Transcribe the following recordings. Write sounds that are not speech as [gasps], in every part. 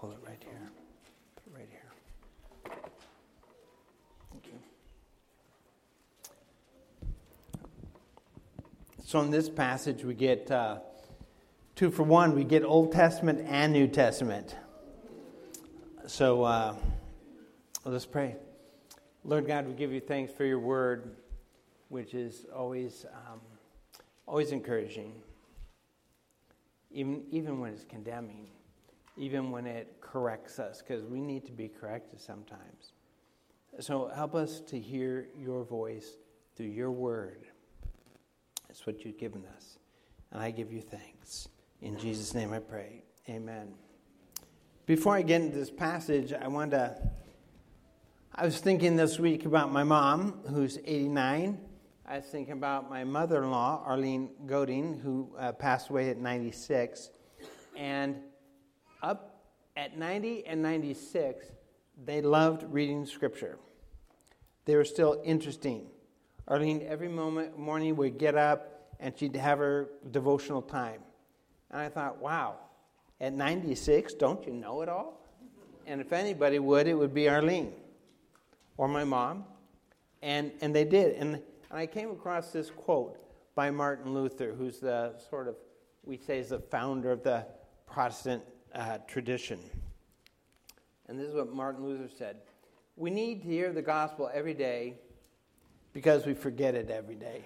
pull it right here. Put it right here. Thank you. So in this passage, we get uh, two for one. We get Old Testament and New Testament. So uh, let's pray. Lord God, we give you thanks for your word, which is always, um, always encouraging, even, even when it's condemning, even when it corrects us, because we need to be corrected sometimes. So help us to hear your voice through your word. That's what you've given us. And I give you thanks. In Jesus' name I pray. Amen. Before I get into this passage, I want to. I was thinking this week about my mom, who's 89. I was thinking about my mother in law, Arlene Goding, who uh, passed away at 96. And up at 90 and 96, they loved reading scripture. They were still interesting. Arlene, every moment, morning, would get up and she'd have her devotional time. And I thought, wow, at 96, don't you know it all? And if anybody would, it would be Arlene or my mom. And, and they did. And, and I came across this quote by Martin Luther, who's the sort of, we say, is the founder of the Protestant uh, tradition. And this is what Martin Luther said We need to hear the gospel every day because we forget it every day.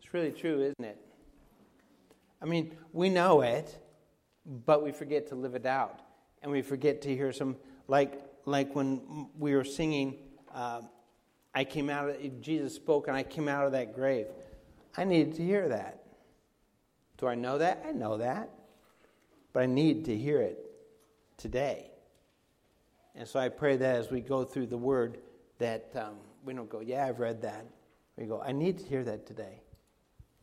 It's really true, isn't it? I mean, we know it, but we forget to live it out. And we forget to hear some, like, like when we were singing, uh, I came out of, Jesus spoke and I came out of that grave. I needed to hear that. Do I know that? I know that. But I need to hear it today. And so I pray that as we go through the word, that um, we don't go, yeah, I've read that. We go, I need to hear that today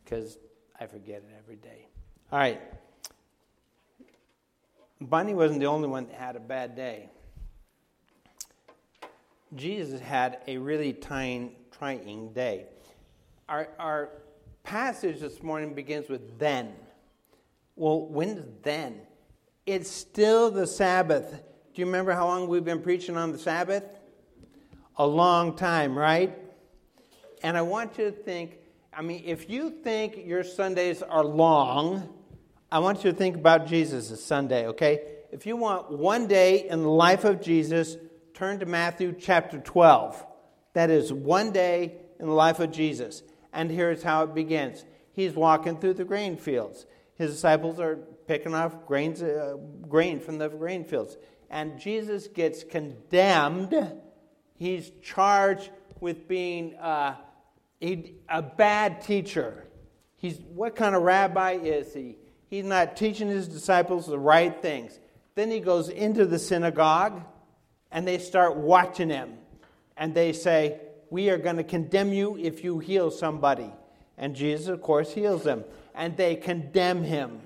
because I forget it every day. All right. Bunny wasn't the only one that had a bad day. Jesus had a really trying, trying day. Our, our passage this morning begins with then. Well, when's then? It's still the Sabbath. Do you remember how long we've been preaching on the Sabbath? A long time, right? And I want you to think I mean, if you think your Sundays are long, I want you to think about Jesus' Sunday, okay? If you want one day in the life of Jesus, turn to Matthew chapter 12. That is one day in the life of Jesus. And here's how it begins He's walking through the grain fields. His disciples are picking off grains, uh, grain from the grain fields. And Jesus gets condemned. He's charged with being uh, he, a bad teacher. He's, what kind of rabbi is he? He's not teaching his disciples the right things. Then he goes into the synagogue and they start watching him. And they say, We are going to condemn you if you heal somebody. And Jesus, of course, heals them. And they condemn him.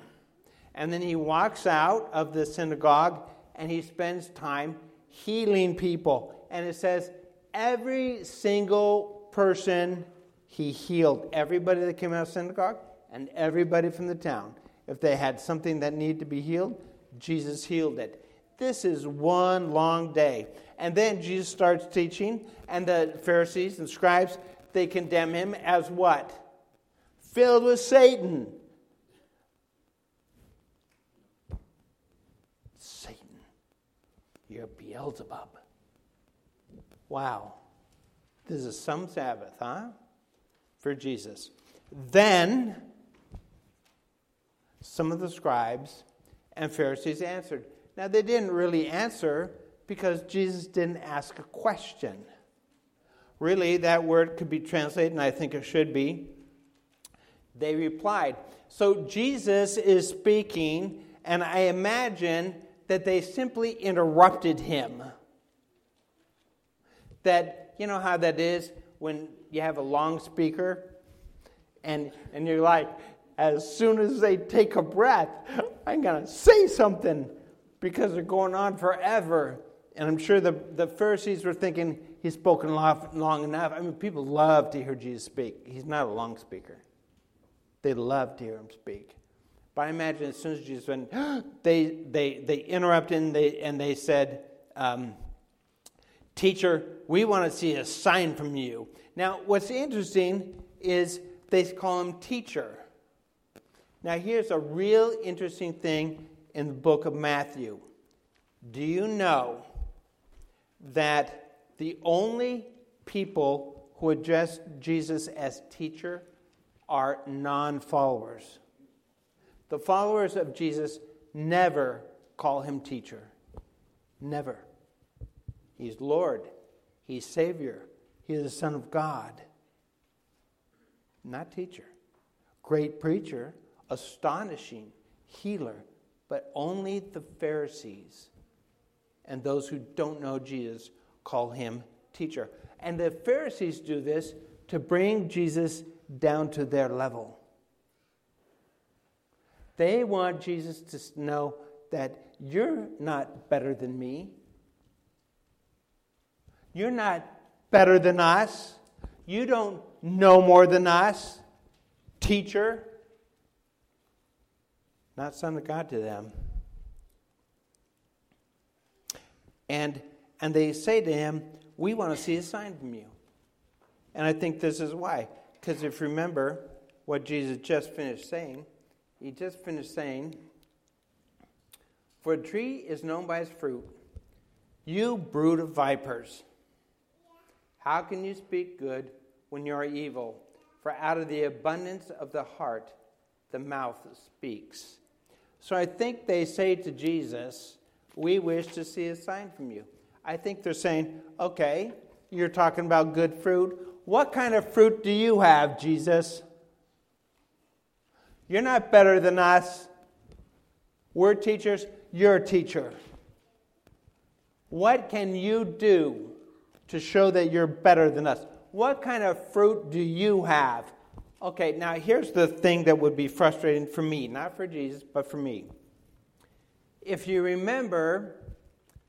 And then he walks out of the synagogue and he spends time healing people. And it says, Every single person he healed everybody that came out of the synagogue and everybody from the town. If they had something that needed to be healed, Jesus healed it. This is one long day. And then Jesus starts teaching, and the Pharisees and scribes, they condemn him as what? Filled with Satan. Satan. You're Beelzebub. Wow. This is some Sabbath, huh? for Jesus. Then some of the scribes and Pharisees answered. Now, they didn't really answer because Jesus didn't ask a question. Really, that word could be translated, and I think it should be. They replied. So Jesus is speaking, and I imagine that they simply interrupted him. That, you know how that is when you have a long speaker, and, and you're like, as soon as they take a breath, I'm going to say something because they're going on forever. And I'm sure the, the Pharisees were thinking, he's spoken long, long enough. I mean, people love to hear Jesus speak. He's not a long speaker, they love to hear him speak. But I imagine as soon as Jesus went, [gasps] they, they, they interrupted and they, and they said, um, Teacher, we want to see a sign from you. Now, what's interesting is they call him teacher. Now, here's a real interesting thing in the book of Matthew. Do you know that the only people who address Jesus as teacher are non followers? The followers of Jesus never call him teacher. Never. He's Lord, He's Savior, He is the Son of God. Not teacher. Great preacher, astonishing healer, but only the Pharisees and those who don't know Jesus call him teacher. And the Pharisees do this to bring Jesus down to their level. They want Jesus to know that you're not better than me. You're not better than us. You don't know more than us. Teacher. Not Son of God to them. And, and they say to him, We want to see a sign from you. And I think this is why. Because if you remember what Jesus just finished saying, he just finished saying, For a tree is known by its fruit. You brood of vipers. How can you speak good when you are evil? For out of the abundance of the heart, the mouth speaks. So I think they say to Jesus, We wish to see a sign from you. I think they're saying, Okay, you're talking about good fruit. What kind of fruit do you have, Jesus? You're not better than us. We're teachers, you're a teacher. What can you do to show that you're better than us. What kind of fruit do you have? Okay, now here's the thing that would be frustrating for me, not for Jesus, but for me. If you remember,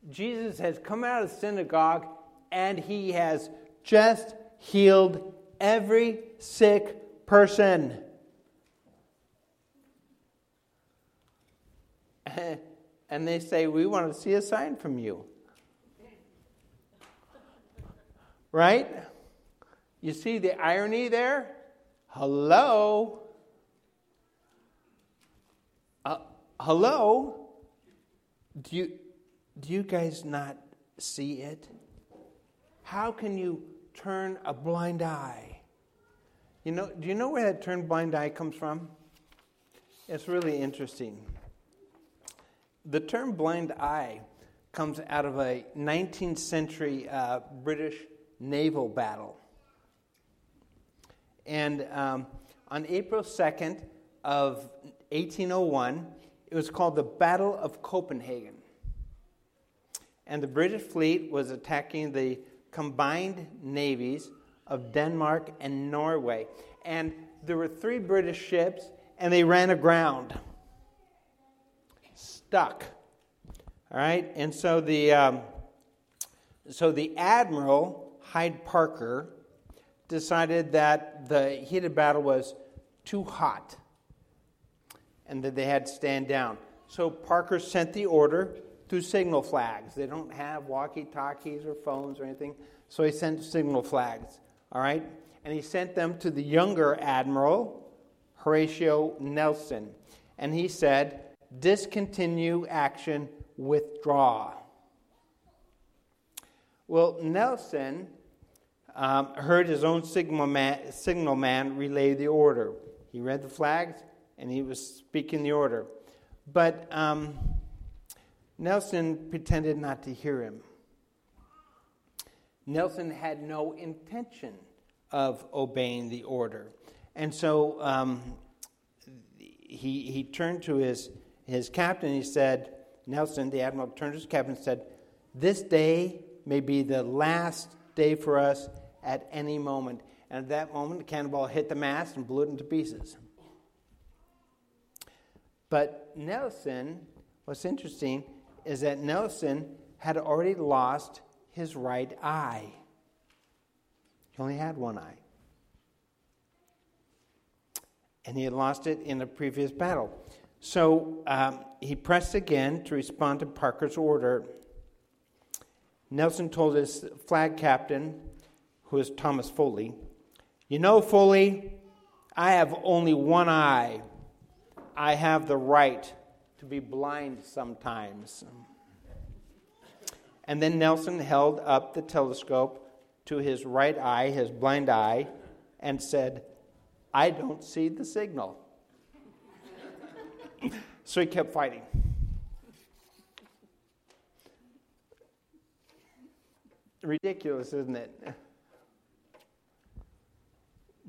Jesus has come out of the synagogue and he has just healed every sick person. [laughs] And they say, We want to see a sign from you. Right? You see the irony there? Hello? Uh, hello? Do you, do you guys not see it? How can you turn a blind eye? You know, do you know where that turn blind eye comes from? It's really interesting. The term blind eye comes out of a 19th century uh, British naval battle. And um, on April 2nd of 1801, it was called the Battle of Copenhagen. And the British fleet was attacking the combined navies of Denmark and Norway. And there were three British ships, and they ran aground, stuck. All right, and so the um, so the admiral Hyde Parker decided that the heated battle was too hot and that they had to stand down. So Parker sent the order through signal flags. They don't have walkie talkies or phones or anything, so he sent signal flags. All right? And he sent them to the younger admiral, Horatio Nelson. And he said, discontinue action, withdraw. Well, Nelson um, heard his own signal man, signal man relay the order. He read the flags and he was speaking the order. But um, Nelson pretended not to hear him. Nelson had no intention of obeying the order. And so um, he, he turned to his, his captain. He said, Nelson, the admiral, turned to his captain and said, This day may be the last day for us at any moment. And at that moment, the cannonball hit the mast and blew it into pieces. But Nelson, what's interesting is that Nelson had already lost his right eye. He only had one eye. And he had lost it in a previous battle. So um, he pressed again to respond to Parker's order. Nelson told his flag captain, who is Thomas Foley, You know, Foley, I have only one eye. I have the right to be blind sometimes. And then Nelson held up the telescope to his right eye, his blind eye, and said, I don't see the signal. [laughs] so he kept fighting. Ridiculous, isn't it?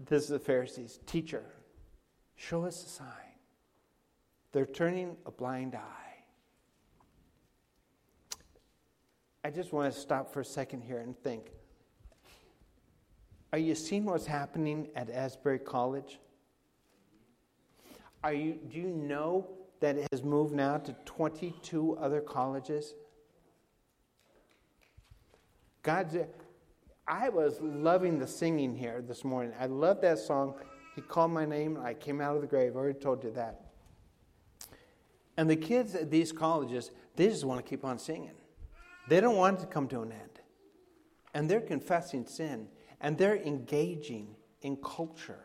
This is the Pharisees. Teacher, show us a sign. They're turning a blind eye. I just want to stop for a second here and think Are you seeing what's happening at Asbury College? Are you, do you know that it has moved now to 22 other colleges? God's. I was loving the singing here this morning. I love that song. He called my name. I came out of the grave. I already told you that. And the kids at these colleges, they just want to keep on singing. They don't want it to come to an end. And they're confessing sin and they're engaging in culture.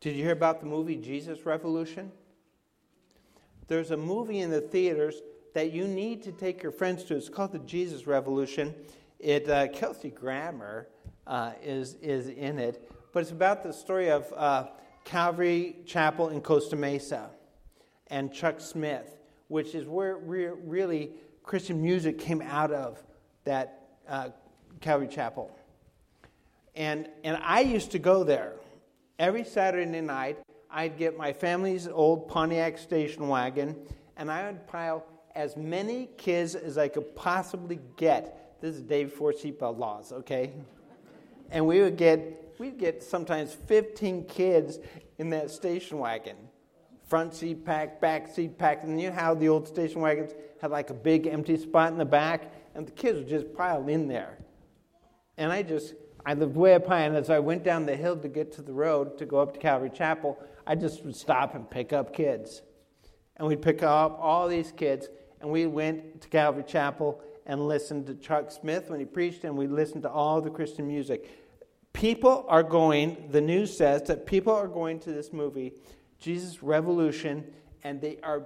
Did you hear about the movie Jesus Revolution? There's a movie in the theaters that you need to take your friends to. It's called the Jesus Revolution. It uh, Kelsey Grammer uh, is is in it, but it's about the story of uh, Calvary Chapel in Costa Mesa and Chuck Smith which is where re- really Christian music came out of that uh, Calvary Chapel. And, and I used to go there every Saturday night. I'd get my family's old Pontiac station wagon, and I would pile as many kids as I could possibly get. This is day before seatbelt laws, okay? And we would get we'd get sometimes 15 kids in that station wagon front seat packed, back seat packed. And you know how the old station wagons had like a big empty spot in the back? And the kids would just pile in there. And I just, I lived way up high, and as I went down the hill to get to the road to go up to Calvary Chapel, I just would stop and pick up kids. And we'd pick up all these kids, and we went to Calvary Chapel and listened to Chuck Smith when he preached, and we listened to all the Christian music. People are going, the news says that people are going to this movie Jesus' revolution, and they are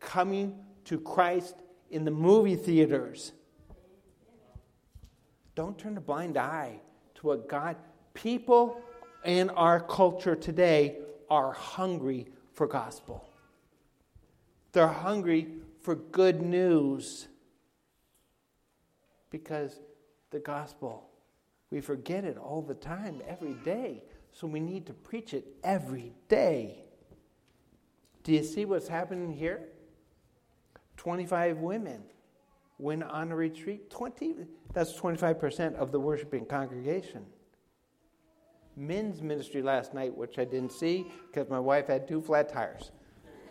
coming to Christ in the movie theaters. Don't turn a blind eye to what God, people in our culture today are hungry for gospel. They're hungry for good news because the gospel, we forget it all the time, every day. So we need to preach it every day. Do you see what's happening here? 25 women went on a retreat. 20, that's 25% of the worshiping congregation. Men's ministry last night, which I didn't see because my wife had two flat tires.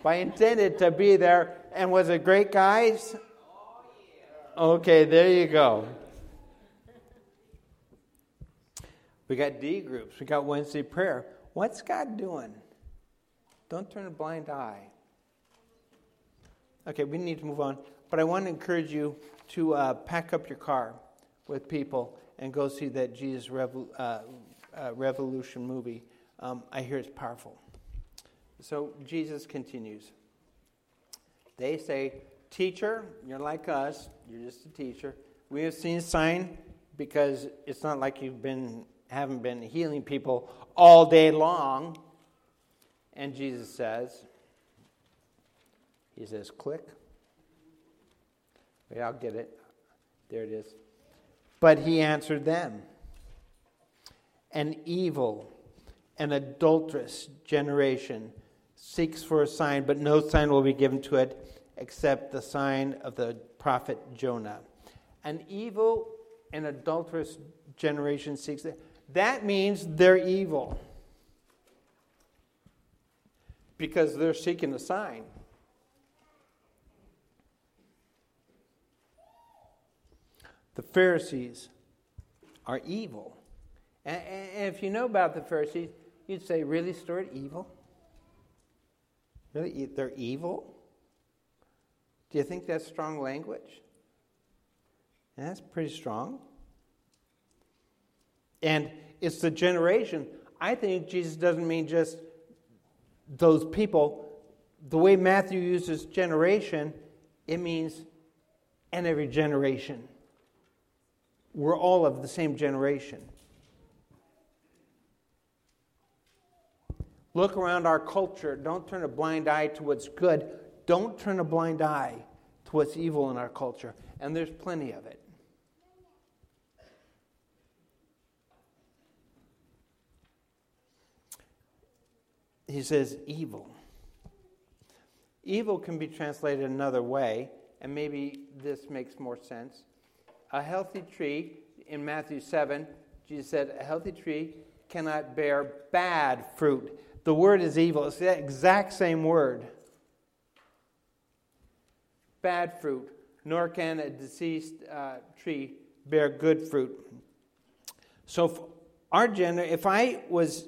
But I intended to be there. And was it great, guys? Oh, okay, there you go. We got D groups. We got Wednesday prayer. What's God doing? Don't turn a blind eye. Okay, we need to move on. But I want to encourage you to uh, pack up your car with people and go see that Jesus Revol- uh, uh, Revolution movie. Um, I hear it's powerful. So Jesus continues. They say, Teacher, you're like us. You're just a teacher. We have seen a sign because it's not like you've been haven't been healing people all day long. And Jesus says, He says, click. Wait, I'll get it. There it is. But he answered them, An evil and adulterous generation seeks for a sign, but no sign will be given to it except the sign of the prophet Jonah. An evil and adulterous generation seeks it. That means they're evil because they're seeking a sign. The Pharisees are evil. And, if you know about the Pharisees, you'd say, Really, Stuart, evil? Really? They're evil? Do you think that's strong language? Yeah, that's pretty strong. And it's the generation. I think Jesus doesn't mean just those people. The way Matthew uses generation, it means and every generation. We're all of the same generation. Look around our culture. Don't turn a blind eye to what's good. Don't turn a blind eye to what's evil in our culture. And there's plenty of it. He says evil. Evil can be translated another way, and maybe this makes more sense. A healthy tree, in Matthew 7, Jesus said, A healthy tree cannot bear bad fruit. The word is evil. It's the exact same word. Bad fruit. Nor can a deceased uh, tree bear good fruit. So, our gender, if I was,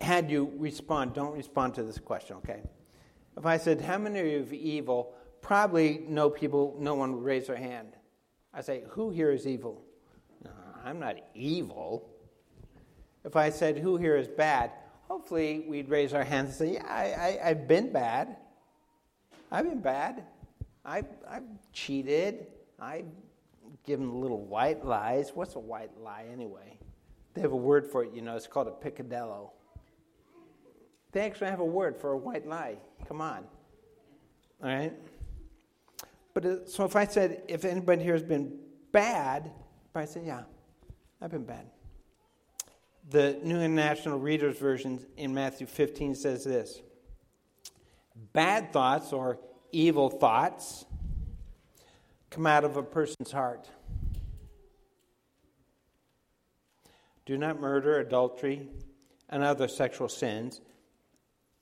had you respond, don't respond to this question, okay? If I said, How many of you evil? Probably no people, no one would raise their hand. I say, Who here is evil? No, I'm not evil. If I said, Who here is bad? hopefully we'd raise our hands and say, Yeah, I, I, have been bad. I've been bad. I, I've cheated. I've given little white lies. What's a white lie anyway? They have a word for it, you know, it's called a peccadillo. They actually have a word for a white lie. Come on. All right? But uh, so if I said, if anybody here has been bad, I say, yeah, I've been bad. The New International Reader's Version in Matthew 15 says this Bad thoughts or evil thoughts come out of a person's heart. Do not murder, adultery, and other sexual sins,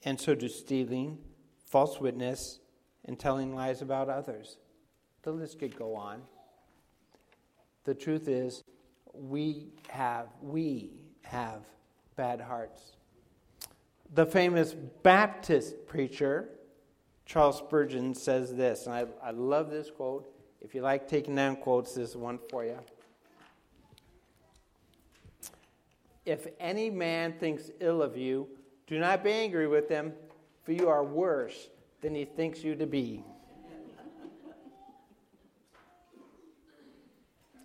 and so do stealing, false witness, and telling lies about others. The list could go on. The truth is, we have, we have bad hearts. The famous Baptist preacher, Charles Spurgeon, says this, and I, I love this quote. If you like taking down quotes, this is one for you. If any man thinks ill of you, do not be angry with him, for you are worse than he thinks you to be.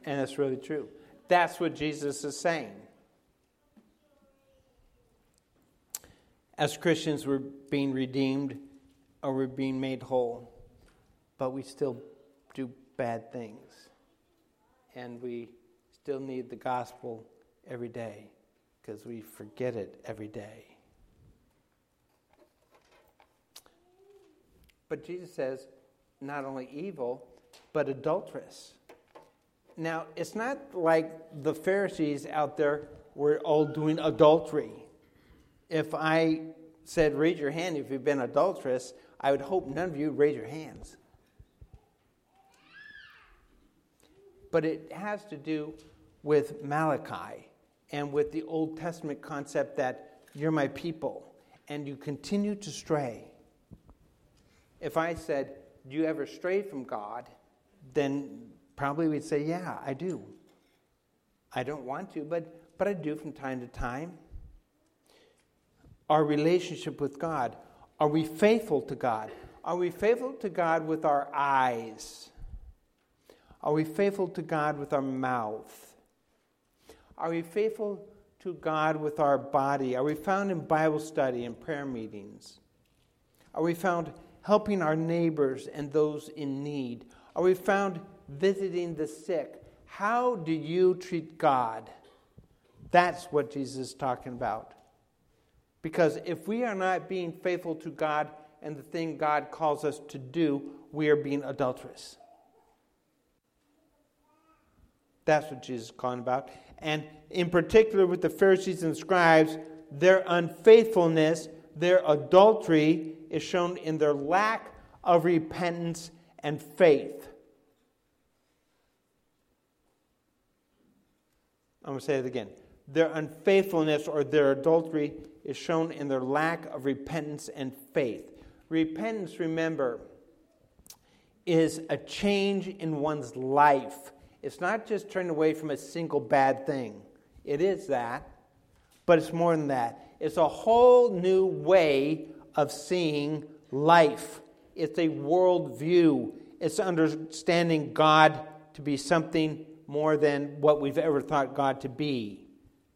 and it's really true. That's what Jesus is saying. As Christians, we're being redeemed or we're being made whole, but we still do bad things. And we still need the gospel every day because we forget it every day. But Jesus says not only evil, but adulterous. Now, it's not like the Pharisees out there were all doing adultery if I said, raise your hand if you've been adulterous, I would hope none of you raise your hands. But it has to do with Malachi and with the Old Testament concept that you're my people and you continue to stray. If I said, Do you ever stray from God? then probably we'd say, Yeah, I do. I don't want to, but, but I do from time to time our relationship with God. Are we faithful to God? Are we faithful to God with our eyes? Are we faithful to God with our mouth? Are we faithful to God with our body? Are we found in Bible study and prayer meetings? Are we found helping our neighbors and those in need? Are we found visiting the sick? How do you treat God? That's what Jesus is talking about. Because if we are not being faithful to God and the thing God calls us to do, we are being adulterous. That's what Jesus is calling about. And in particular, with the Pharisees and scribes, their unfaithfulness, their adultery is shown in their lack of repentance and faith. I'm going to say it again. Their unfaithfulness or their adultery is shown in their lack of repentance and faith. Repentance, remember, is a change in one's life. It's not just turning away from a single bad thing. It is that, but it's more than that. It's a whole new way of seeing life. It's a worldview. It's understanding God to be something more than what we've ever thought God to be.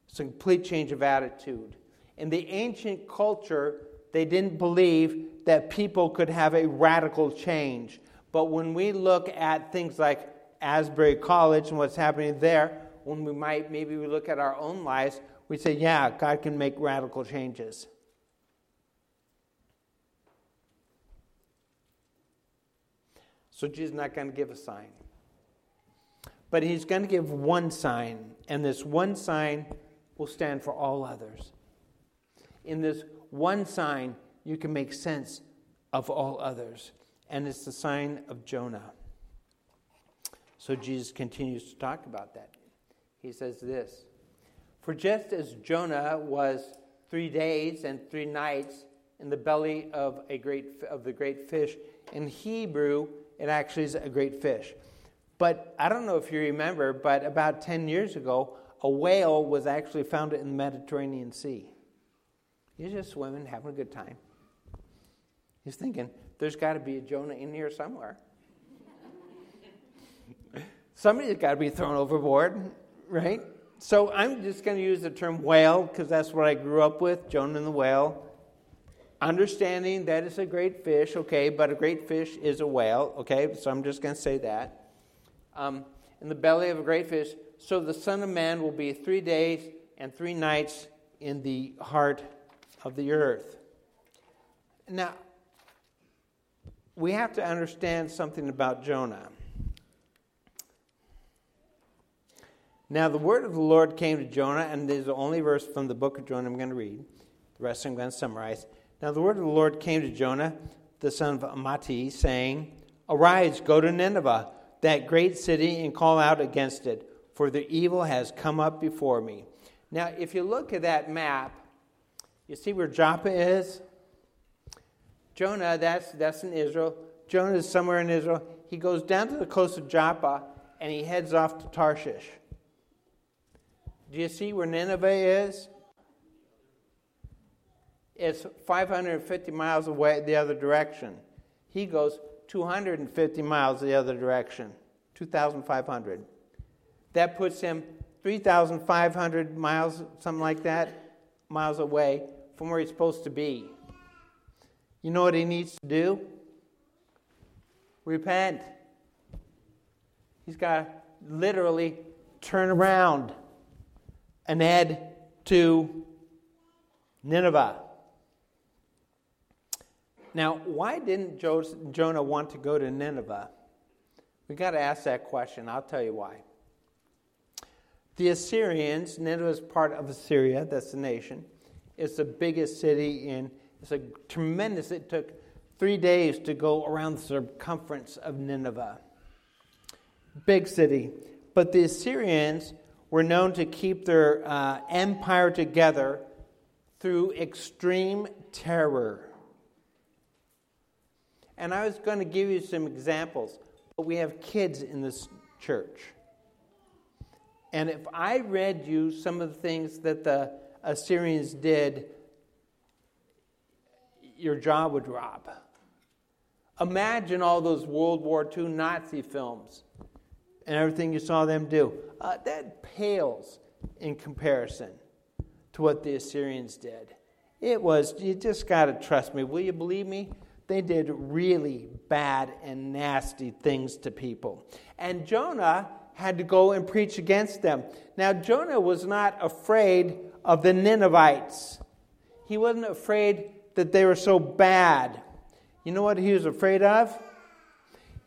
It's a complete change of attitude. In the ancient culture, they didn't believe that people could have a radical change. But when we look at things like Asbury College and what's happening there, when we might maybe we look at our own lives, we say, yeah, God can make radical changes. So Jesus is not going to give a sign. But he's going to give one sign, and this one sign will stand for all others. In this one sign, you can make sense of all others, and it's the sign of Jonah. So Jesus continues to talk about that. He says this For just as Jonah was three days and three nights in the belly of, a great, of the great fish, in Hebrew, it actually is a great fish. But I don't know if you remember, but about 10 years ago, a whale was actually found in the Mediterranean Sea. He's just swimming, having a good time. He's thinking, there's got to be a Jonah in here somewhere. [laughs] Somebody's got to be thrown overboard, right? So I'm just going to use the term whale because that's what I grew up with Jonah and the whale. Understanding that it's a great fish, okay, but a great fish is a whale, okay, so I'm just going to say that um, in the belly of a great fish. So the Son of Man will be three days and three nights in the heart of the earth. Now, we have to understand something about Jonah. Now, the word of the Lord came to Jonah, and this is the only verse from the book of Jonah I'm going to read. The rest I'm going to summarize. Now, the word of the Lord came to Jonah, the son of Amittai, saying, Arise, go to Nineveh that great city and call out against it, for the evil has come up before me. Now, if you look at that map, you see where Joppa is? Jonah, that's, that's in Israel. Jonah is somewhere in Israel. He goes down to the coast of Joppa and he heads off to Tarshish. Do you see where Nineveh is? It's 550 miles away the other direction. He goes 250 miles the other direction, 2,500. That puts him 3,500 miles, something like that, miles away from where he's supposed to be. You know what he needs to do? Repent. He's got to literally turn around and head to Nineveh. Now, why didn't Jonah want to go to Nineveh? We've got to ask that question. I'll tell you why. The Assyrians, Nineveh is part of Assyria, that's the nation. It's the biggest city in, it's a tremendous, it took three days to go around the circumference of Nineveh. Big city. But the Assyrians were known to keep their uh, empire together through extreme terror. And I was going to give you some examples, but we have kids in this church. And if I read you some of the things that the Assyrians did, your jaw would drop. Imagine all those World War II Nazi films and everything you saw them do. Uh, that pales in comparison to what the Assyrians did. It was, you just got to trust me. Will you believe me? They did really bad and nasty things to people. And Jonah had to go and preach against them. Now, Jonah was not afraid of the Ninevites, he wasn't afraid that they were so bad. You know what he was afraid of?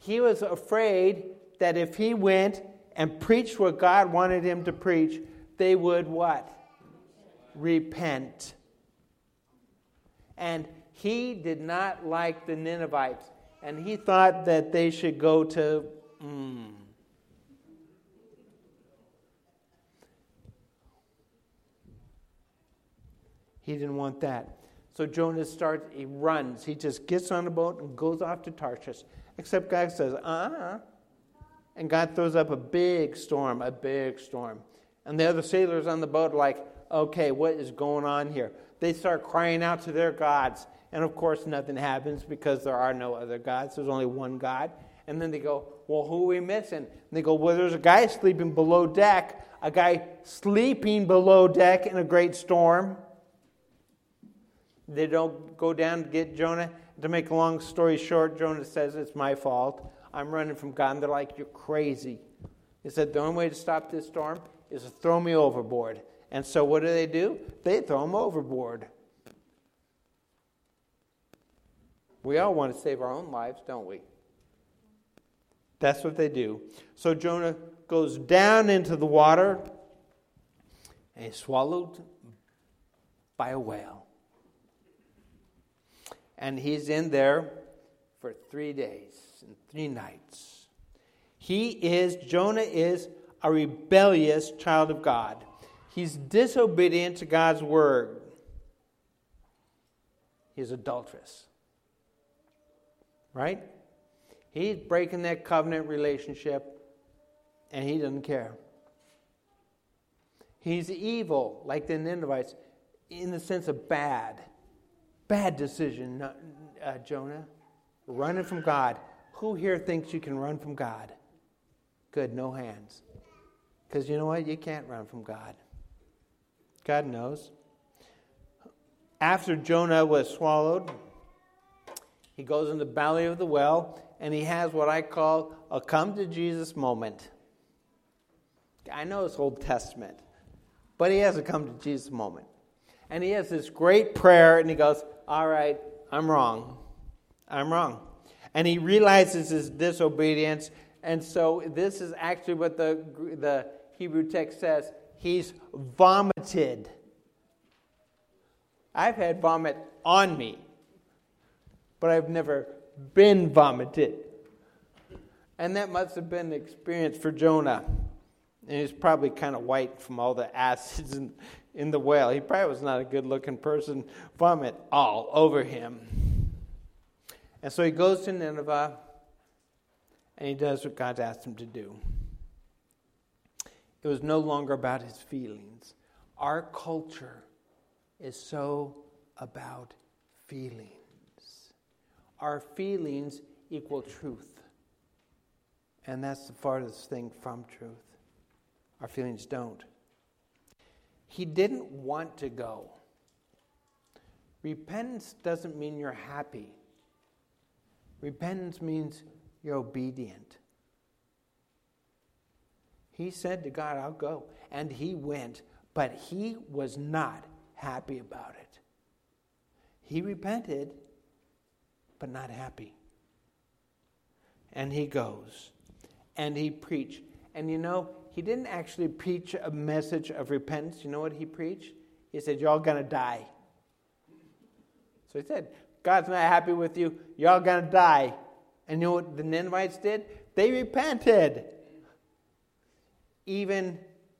He was afraid that if he went and preached what God wanted him to preach, they would what? Repent. And he did not like the Ninevites, and he thought that they should go to. Mm, He didn't want that. So Jonah starts, he runs. He just gets on a boat and goes off to Tarshish. Except God says, uh uh And God throws up a big storm, a big storm. And the other sailors on the boat are like, okay, what is going on here? They start crying out to their gods. And of course, nothing happens because there are no other gods. There's only one God. And then they go, well, who are we missing? And they go, well, there's a guy sleeping below deck, a guy sleeping below deck in a great storm. They don't go down to get Jonah. To make a long story short, Jonah says, It's my fault. I'm running from God. And they're like, You're crazy. He said, The only way to stop this storm is to throw me overboard. And so what do they do? They throw him overboard. We all want to save our own lives, don't we? That's what they do. So Jonah goes down into the water and he's swallowed by a whale. And he's in there for three days and three nights. He is, Jonah is a rebellious child of God. He's disobedient to God's word. He's adulterous. Right? He's breaking that covenant relationship and he doesn't care. He's evil, like the Ninevites, in the sense of bad. Bad decision, uh, Jonah. Running from God. Who here thinks you can run from God? Good, no hands. Because you know what? You can't run from God. God knows. After Jonah was swallowed, he goes in the belly of the well and he has what I call a come to Jesus moment. I know it's Old Testament, but he has a come to Jesus moment. And he has this great prayer and he goes, All right, I'm wrong. I'm wrong. And he realizes his disobedience. And so this is actually what the, the Hebrew text says he's vomited. I've had vomit on me, but I've never been vomited. And that must have been the experience for Jonah. And he's probably kind of white from all the acids in, in the whale. He probably was not a good looking person. Vomit all over him. And so he goes to Nineveh and he does what God's asked him to do. It was no longer about his feelings. Our culture is so about feelings. Our feelings equal truth. And that's the farthest thing from truth. Our feelings don't. He didn't want to go. Repentance doesn't mean you're happy. Repentance means you're obedient. He said to God, I'll go. And he went, but he was not happy about it. He repented, but not happy. And he goes and he preached. And you know, he didn't actually preach a message of repentance. You know what he preached? He said, Y'all gonna die. So he said, God's not happy with you. Y'all gonna die. And you know what the Ninevites did? They repented. Even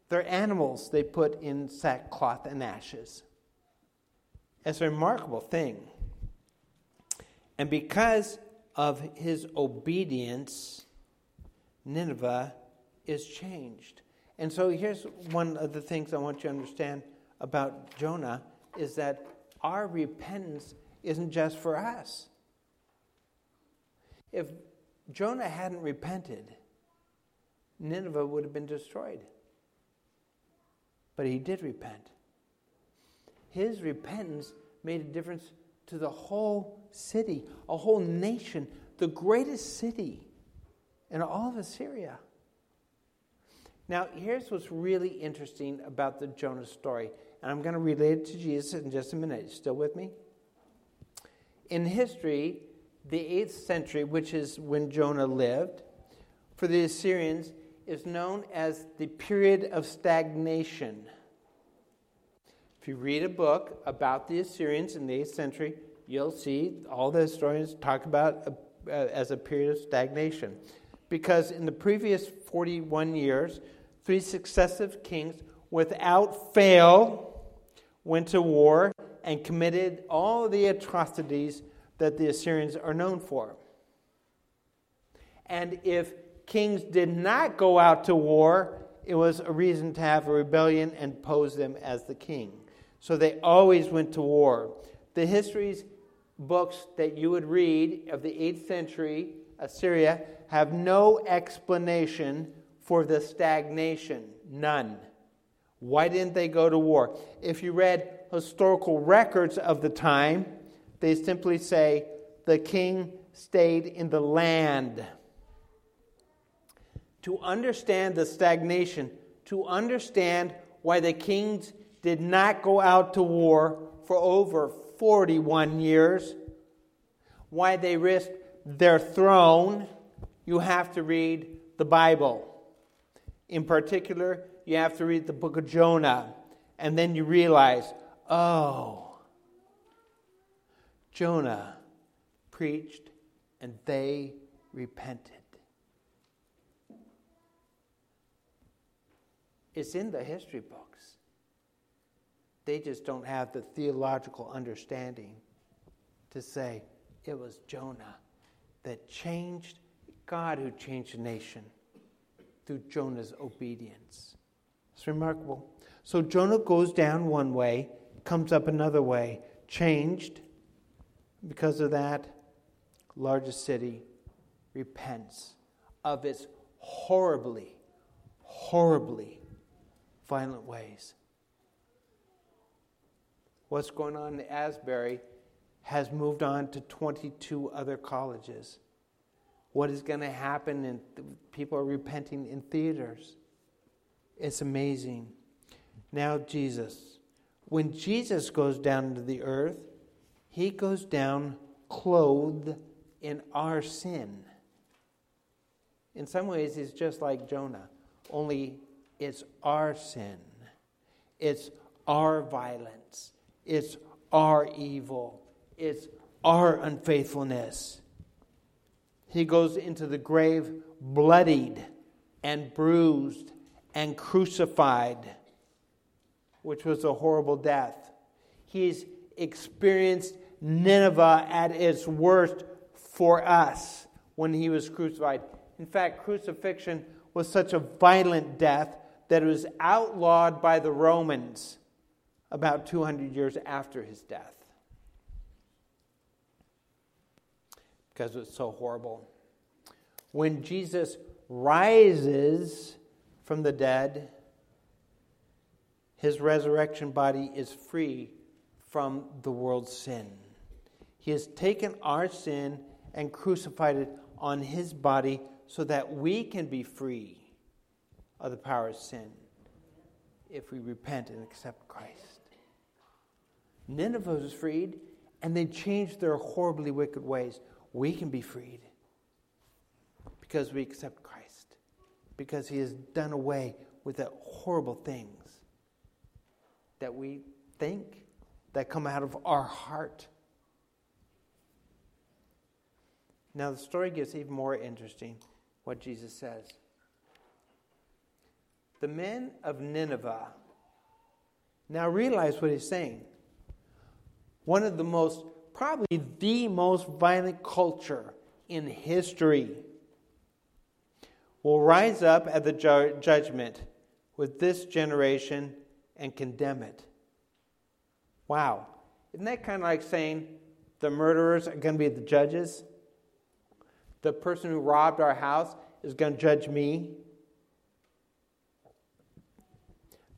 their animals they put in sackcloth and ashes. It's a remarkable thing. And because of his obedience, Nineveh is changed. And so here's one of the things I want you to understand about Jonah is that our repentance isn't just for us. If Jonah hadn't repented, Nineveh would have been destroyed. But he did repent. His repentance made a difference to the whole city, a whole nation, the greatest city in all of Assyria. Now, here's what's really interesting about the Jonah story, and I'm going to relate it to Jesus in just a minute. Still with me? In history, the 8th century, which is when Jonah lived, for the Assyrians is known as the period of stagnation. If you read a book about the Assyrians in the 8th century, you'll see all the historians talk about a, uh, as a period of stagnation. Because in the previous 41 years, three successive kings, without fail, went to war and committed all the atrocities that the Assyrians are known for. And if kings did not go out to war, it was a reason to have a rebellion and pose them as the king. So they always went to war. The histories books that you would read of the 8th century Assyria have no explanation for the stagnation. None. Why didn't they go to war? If you read historical records of the time, they simply say the king stayed in the land. To understand the stagnation, to understand why the kings did not go out to war for over 41 years, why they risked their throne, you have to read the Bible. In particular, you have to read the book of Jonah, and then you realize, oh, Jonah preached and they repented. It's in the history books. They just don't have the theological understanding to say it was Jonah that changed, God who changed a nation through Jonah's obedience. It's remarkable. So Jonah goes down one way, comes up another way, changed. Because of that, largest city repents of its horribly, horribly violent ways. What's going on in Asbury has moved on to 22 other colleges. What is going to happen? And people are repenting in theaters. It's amazing. Now, Jesus. When Jesus goes down to the earth, he goes down clothed in our sin. In some ways, he's just like Jonah, only it's our sin, it's our violence, it's our evil, it's our unfaithfulness. He goes into the grave bloodied and bruised and crucified, which was a horrible death. He's experienced Nineveh at its worst for us when he was crucified. In fact, crucifixion was such a violent death that it was outlawed by the Romans about 200 years after his death because it's so horrible. When Jesus rises from the dead, his resurrection body is free from the world's sin. He has taken our sin and crucified it on his body so that we can be free of the power of sin if we repent and accept Christ. Nineveh was freed, and they changed their horribly wicked ways. We can be freed because we accept Christ, because He has done away with the horrible things that we think that come out of our heart. Now, the story gets even more interesting what Jesus says. The men of Nineveh now realize what he's saying one of the most, probably the most violent culture in history, will rise up at the ju- judgment with this generation and condemn it. Wow. Isn't that kind of like saying the murderers are going to be the judges? The person who robbed our house is going to judge me?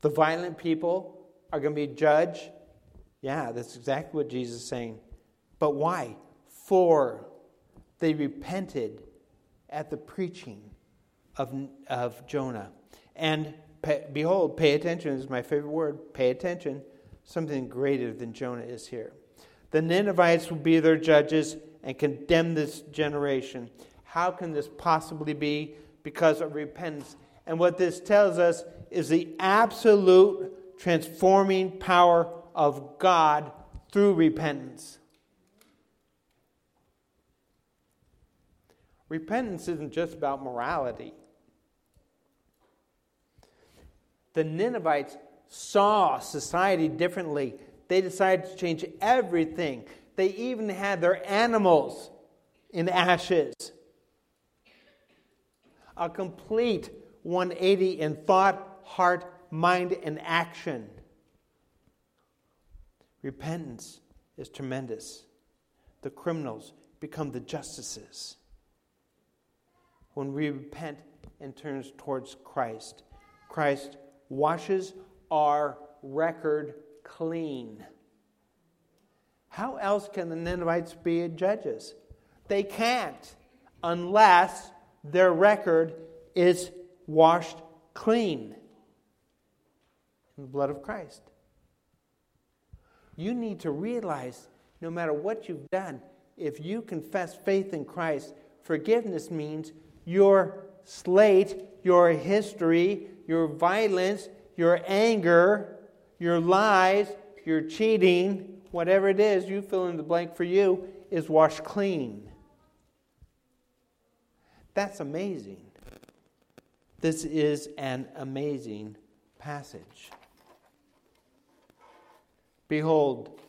The violent people are going to be judged yeah, that's exactly what Jesus is saying. But why? For they repented at the preaching of, of Jonah. And behold, pay attention this is my favorite word pay attention. Something greater than Jonah is here. The Ninevites will be their judges and condemn this generation. How can this possibly be? Because of repentance. And what this tells us is the absolute transforming power of God through repentance. Repentance isn't just about morality. The Ninevites saw society differently. They decided to change everything. They even had their animals in ashes. A complete 180 in thought, heart, mind, and action. Repentance is tremendous. The criminals become the justices. When we repent and turn towards Christ, Christ washes our record clean. How else can the Ninevites be judges? They can't unless their record is washed clean in the blood of Christ. You need to realize no matter what you've done, if you confess faith in Christ, forgiveness means your slate, your history, your violence, your anger, your lies, your cheating, whatever it is, you fill in the blank for you, is washed clean. That's amazing. This is an amazing passage. Behold,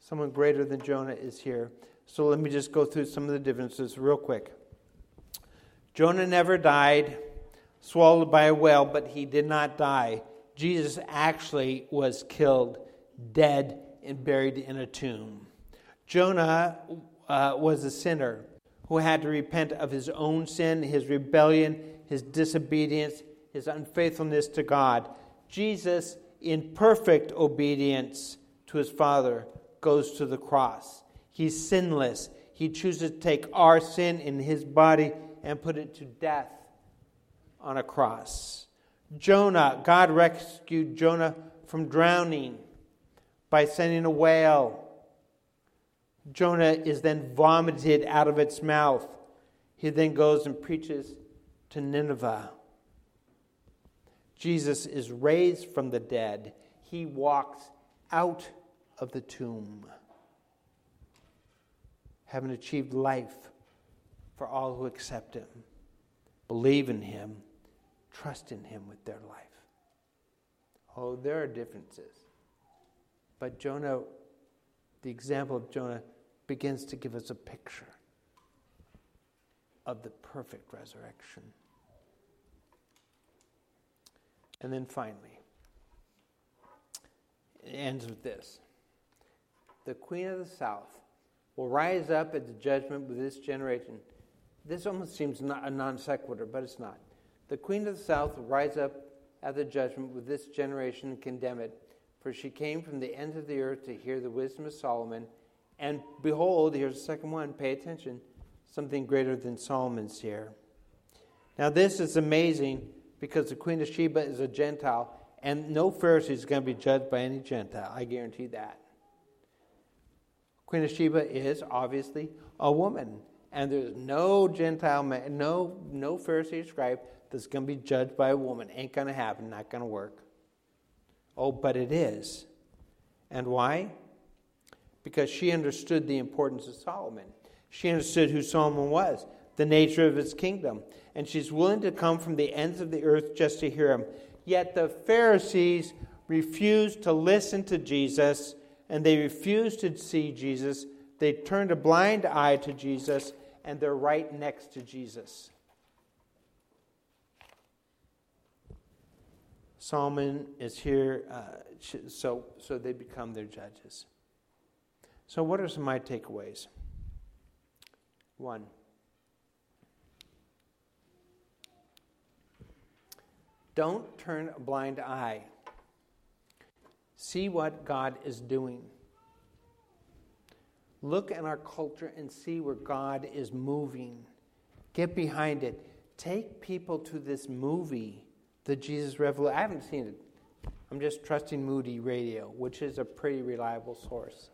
someone greater than Jonah is here. So let me just go through some of the differences real quick. Jonah never died, swallowed by a whale, but he did not die. Jesus actually was killed, dead, and buried in a tomb. Jonah uh, was a sinner who had to repent of his own sin, his rebellion, his disobedience, his unfaithfulness to God. Jesus, in perfect obedience to his Father, goes to the cross. He's sinless. He chooses to take our sin in his body and put it to death on a cross. Jonah, God rescued Jonah from drowning by sending a whale Jonah is then vomited out of its mouth. He then goes and preaches to Nineveh. Jesus is raised from the dead. He walks out of the tomb, having achieved life for all who accept him, believe in him, trust in him with their life. Oh, there are differences. But Jonah, the example of Jonah, begins to give us a picture of the perfect resurrection. And then finally, it ends with this The Queen of the South will rise up at the judgment with this generation. This almost seems a non sequitur, but it's not. The Queen of the South will rise up at the judgment with this generation and condemn it, for she came from the ends of the earth to hear the wisdom of Solomon and behold, here's the second one, pay attention, something greater than Solomon's here. Now, this is amazing because the Queen of Sheba is a Gentile, and no Pharisee is going to be judged by any Gentile. I guarantee that. Queen of Sheba is obviously a woman, and there's no Gentile man, no no Pharisee scribe that's going to be judged by a woman. Ain't going to happen. Not going to work. Oh, but it is, and why? because she understood the importance of Solomon. She understood who Solomon was, the nature of his kingdom, and she's willing to come from the ends of the earth just to hear him. Yet the Pharisees refused to listen to Jesus and they refused to see Jesus. They turned a blind eye to Jesus and they're right next to Jesus. Solomon is here, uh, so, so they become their judges. So, what are some of my takeaways? One, don't turn a blind eye. See what God is doing. Look at our culture and see where God is moving. Get behind it. Take people to this movie, the Jesus Revolution. I haven't seen it. I'm just trusting Moody Radio, which is a pretty reliable source.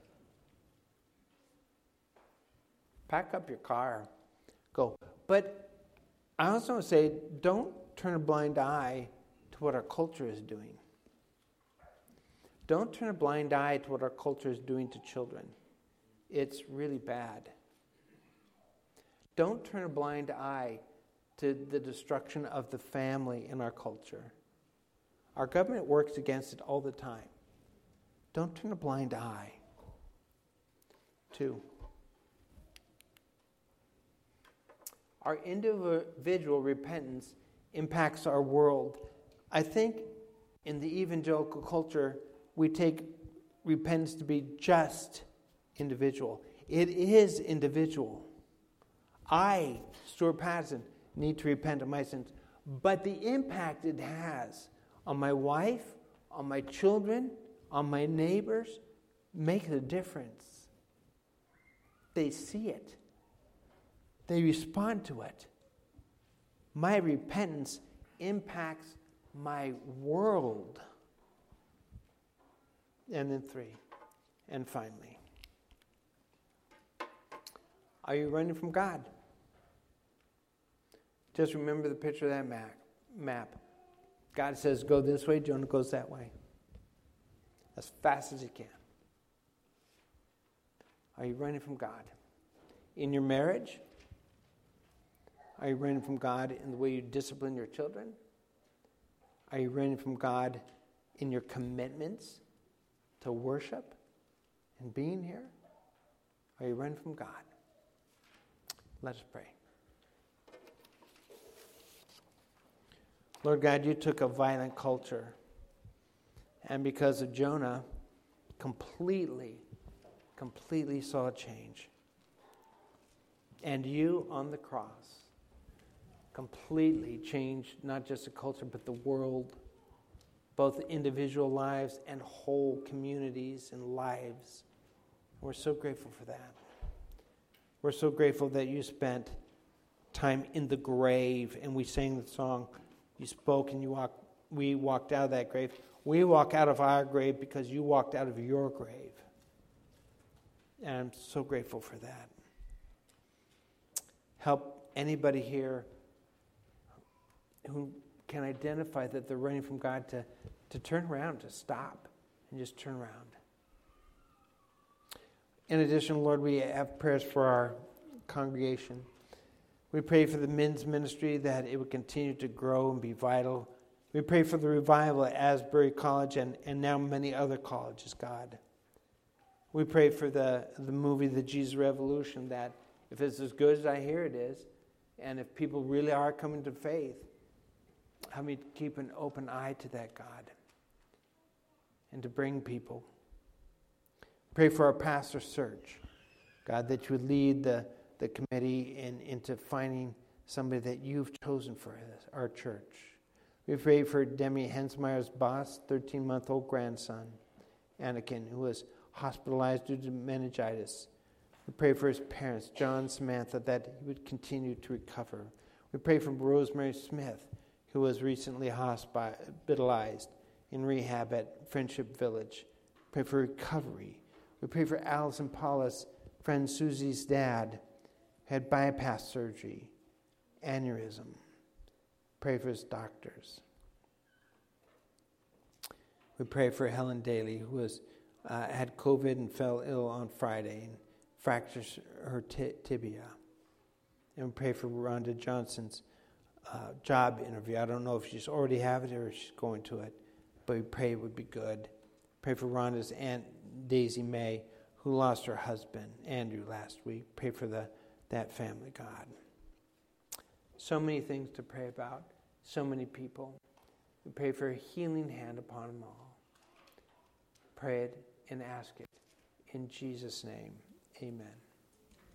pack up your car, go. But I also want to say don't turn a blind eye to what our culture is doing. Don't turn a blind eye to what our culture is doing to children. It's really bad. Don't turn a blind eye to the destruction of the family in our culture. Our government works against it all the time. Don't turn a blind eye. Two, our individual repentance impacts our world. I think in the evangelical culture, we take repentance to be just individual. It is individual. I, Stuart Patterson, need to repent of my sins. But the impact it has on my wife, on my children, on my neighbors makes a difference. They see it, they respond to it. My repentance impacts my world. And then three, and finally, are you running from God? Just remember the picture of that map. map. God says, go this way, Jonah goes that way. As fast as he can. Are you running from God? In your marriage? Are you running from God in the way you discipline your children? Are you running from God in your commitments to worship and being here? Are you running from God? Let us pray. Lord God, you took a violent culture, and because of Jonah, completely, completely saw a change. And you on the cross completely changed not just the culture, but the world, both individual lives and whole communities and lives. We're so grateful for that. We're so grateful that you spent time in the grave, and we sang the song you spoke and you walked, we walked out of that grave. We walk out of our grave because you walked out of your grave. And I'm so grateful for that. Help anybody here who can identify that they're running from God to, to turn around, to stop, and just turn around. In addition, Lord, we have prayers for our congregation. We pray for the men's ministry that it would continue to grow and be vital. We pray for the revival at Asbury College and, and now many other colleges, God. We pray for the, the movie, The Jesus Revolution, that if it's as good as I hear it is, and if people really are coming to faith, help me keep an open eye to that, God, and to bring people. Pray for our pastor search, God, that you would lead the the committee in, into finding somebody that you've chosen for our church. We pray for Demi Hensmeyer's boss, 13 month old grandson, Anakin, who was hospitalized due to meningitis. We pray for his parents, John Samantha, that he would continue to recover. We pray for Rosemary Smith, who was recently hospitalized in rehab at Friendship Village. Pray for recovery. We pray for Allison Paula's friend Susie's dad, had bypass surgery, aneurysm. Pray for his doctors. We pray for Helen Daly, who was, uh, had COVID and fell ill on Friday and fractured her t- tibia. And we pray for Rhonda Johnson's uh, job interview. I don't know if she's already have it or she's going to it, but we pray it would be good. Pray for Rhonda's aunt Daisy May, who lost her husband Andrew last week. Pray for the that family, God. So many things to pray about, so many people. We pray for a healing hand upon them all. Pray it and ask it. In Jesus' name, amen.